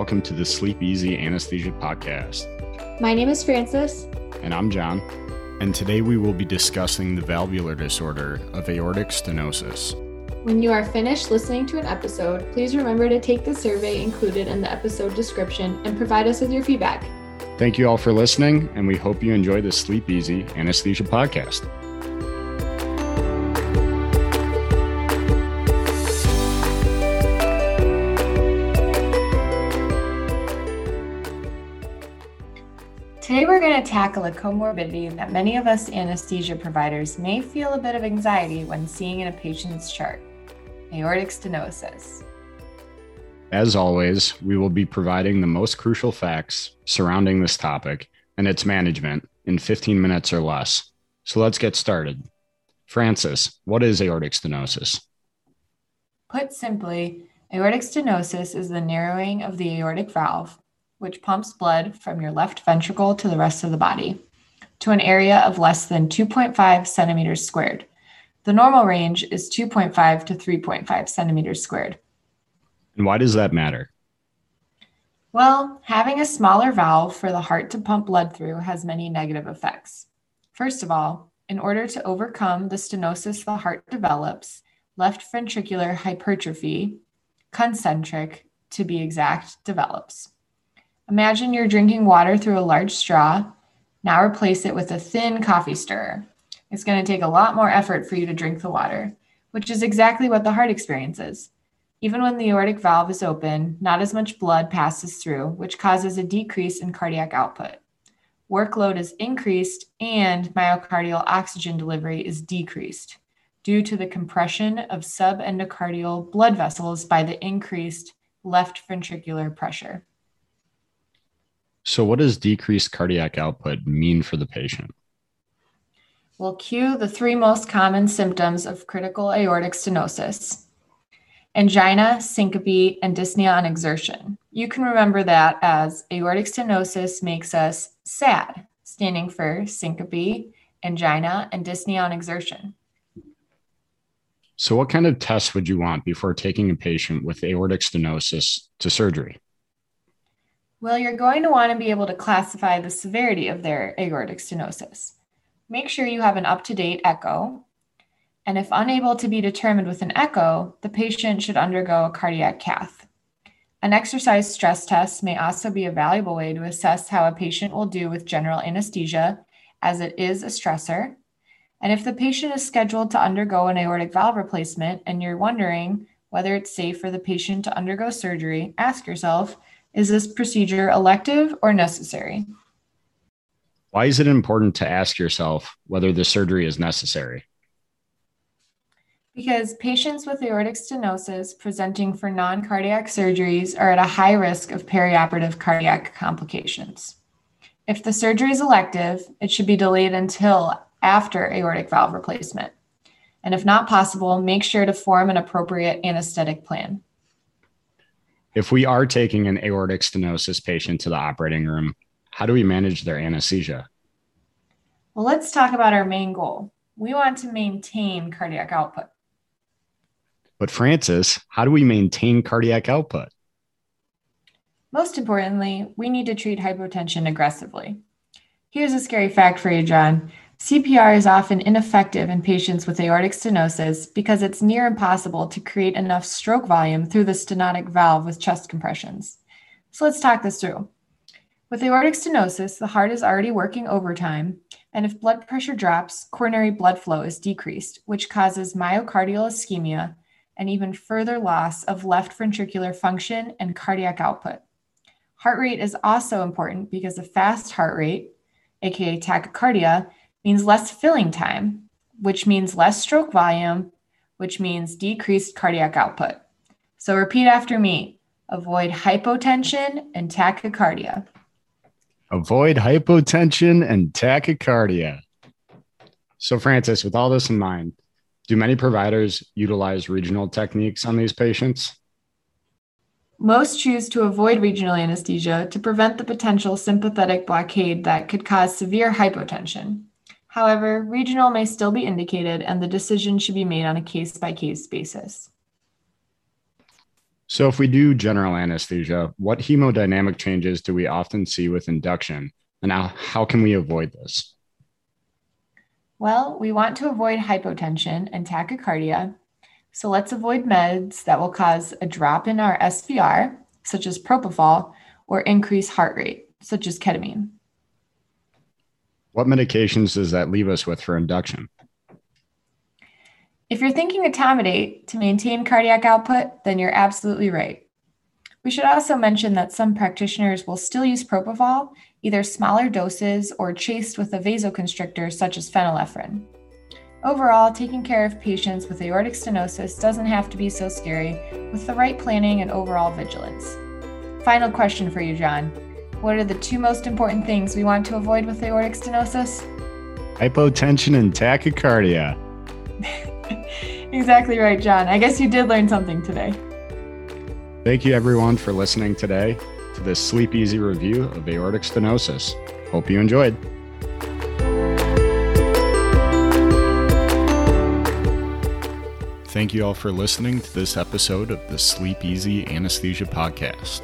welcome to the Sleep Easy Anesthesia Podcast. My name is Francis. And I'm John. And today we will be discussing the valvular disorder of aortic stenosis. When you are finished listening to an episode, please remember to take the survey included in the episode description and provide us with your feedback. Thank you all for listening, and we hope you enjoy the Sleep Easy Anesthesia Podcast. Today, we're going to tackle a comorbidity that many of us anesthesia providers may feel a bit of anxiety when seeing in a patient's chart aortic stenosis. As always, we will be providing the most crucial facts surrounding this topic and its management in 15 minutes or less. So let's get started. Francis, what is aortic stenosis? Put simply, aortic stenosis is the narrowing of the aortic valve which pumps blood from your left ventricle to the rest of the body, to an area of less than 2.5 centimeters squared. The normal range is 2.5 to 3.5 centimeters squared. And why does that matter? Well, having a smaller valve for the heart to pump blood through has many negative effects. First of all, in order to overcome the stenosis the heart develops, left ventricular hypertrophy, concentric to be exact, develops. Imagine you're drinking water through a large straw. Now replace it with a thin coffee stirrer. It's going to take a lot more effort for you to drink the water, which is exactly what the heart experiences. Even when the aortic valve is open, not as much blood passes through, which causes a decrease in cardiac output. Workload is increased and myocardial oxygen delivery is decreased due to the compression of subendocardial blood vessels by the increased left ventricular pressure. So, what does decreased cardiac output mean for the patient? We'll cue the three most common symptoms of critical aortic stenosis angina, syncope, and dyspnea on exertion. You can remember that as aortic stenosis makes us SAD, standing for syncope, angina, and dyspnea on exertion. So, what kind of tests would you want before taking a patient with aortic stenosis to surgery? Well, you're going to want to be able to classify the severity of their aortic stenosis. Make sure you have an up to date echo. And if unable to be determined with an echo, the patient should undergo a cardiac cath. An exercise stress test may also be a valuable way to assess how a patient will do with general anesthesia, as it is a stressor. And if the patient is scheduled to undergo an aortic valve replacement and you're wondering whether it's safe for the patient to undergo surgery, ask yourself is this procedure elective or necessary? Why is it important to ask yourself whether the surgery is necessary? Because patients with aortic stenosis presenting for non cardiac surgeries are at a high risk of perioperative cardiac complications. If the surgery is elective, it should be delayed until after aortic valve replacement. And if not possible, make sure to form an appropriate anesthetic plan if we are taking an aortic stenosis patient to the operating room, how do we manage their anesthesia? Well, let's talk about our main goal. We want to maintain cardiac output. But, Francis, how do we maintain cardiac output? Most importantly, we need to treat hypotension aggressively. Here's a scary fact for you, John. CPR is often ineffective in patients with aortic stenosis because it's near impossible to create enough stroke volume through the stenotic valve with chest compressions. So let's talk this through. With aortic stenosis, the heart is already working overtime, and if blood pressure drops, coronary blood flow is decreased, which causes myocardial ischemia and even further loss of left ventricular function and cardiac output. Heart rate is also important because a fast heart rate, aka tachycardia, means less filling time, which means less stroke volume, which means decreased cardiac output. So repeat after me avoid hypotension and tachycardia. Avoid hypotension and tachycardia. So, Francis, with all this in mind, do many providers utilize regional techniques on these patients? Most choose to avoid regional anesthesia to prevent the potential sympathetic blockade that could cause severe hypotension. However, regional may still be indicated and the decision should be made on a case by case basis. So, if we do general anesthesia, what hemodynamic changes do we often see with induction, and how, how can we avoid this? Well, we want to avoid hypotension and tachycardia. So, let's avoid meds that will cause a drop in our SVR, such as propofol, or increase heart rate, such as ketamine. What medications does that leave us with for induction? If you're thinking etomidate to maintain cardiac output, then you're absolutely right. We should also mention that some practitioners will still use propofol, either smaller doses or chased with a vasoconstrictor such as phenylephrine. Overall, taking care of patients with aortic stenosis doesn't have to be so scary with the right planning and overall vigilance. Final question for you, John. What are the two most important things we want to avoid with aortic stenosis? Hypotension and tachycardia. exactly right, John. I guess you did learn something today. Thank you, everyone, for listening today to this Sleep Easy review of aortic stenosis. Hope you enjoyed. Thank you all for listening to this episode of the Sleep Easy Anesthesia Podcast.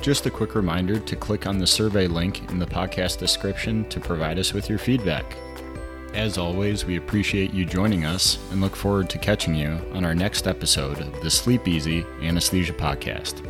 Just a quick reminder to click on the survey link in the podcast description to provide us with your feedback. As always, we appreciate you joining us and look forward to catching you on our next episode of the Sleep Easy Anesthesia Podcast.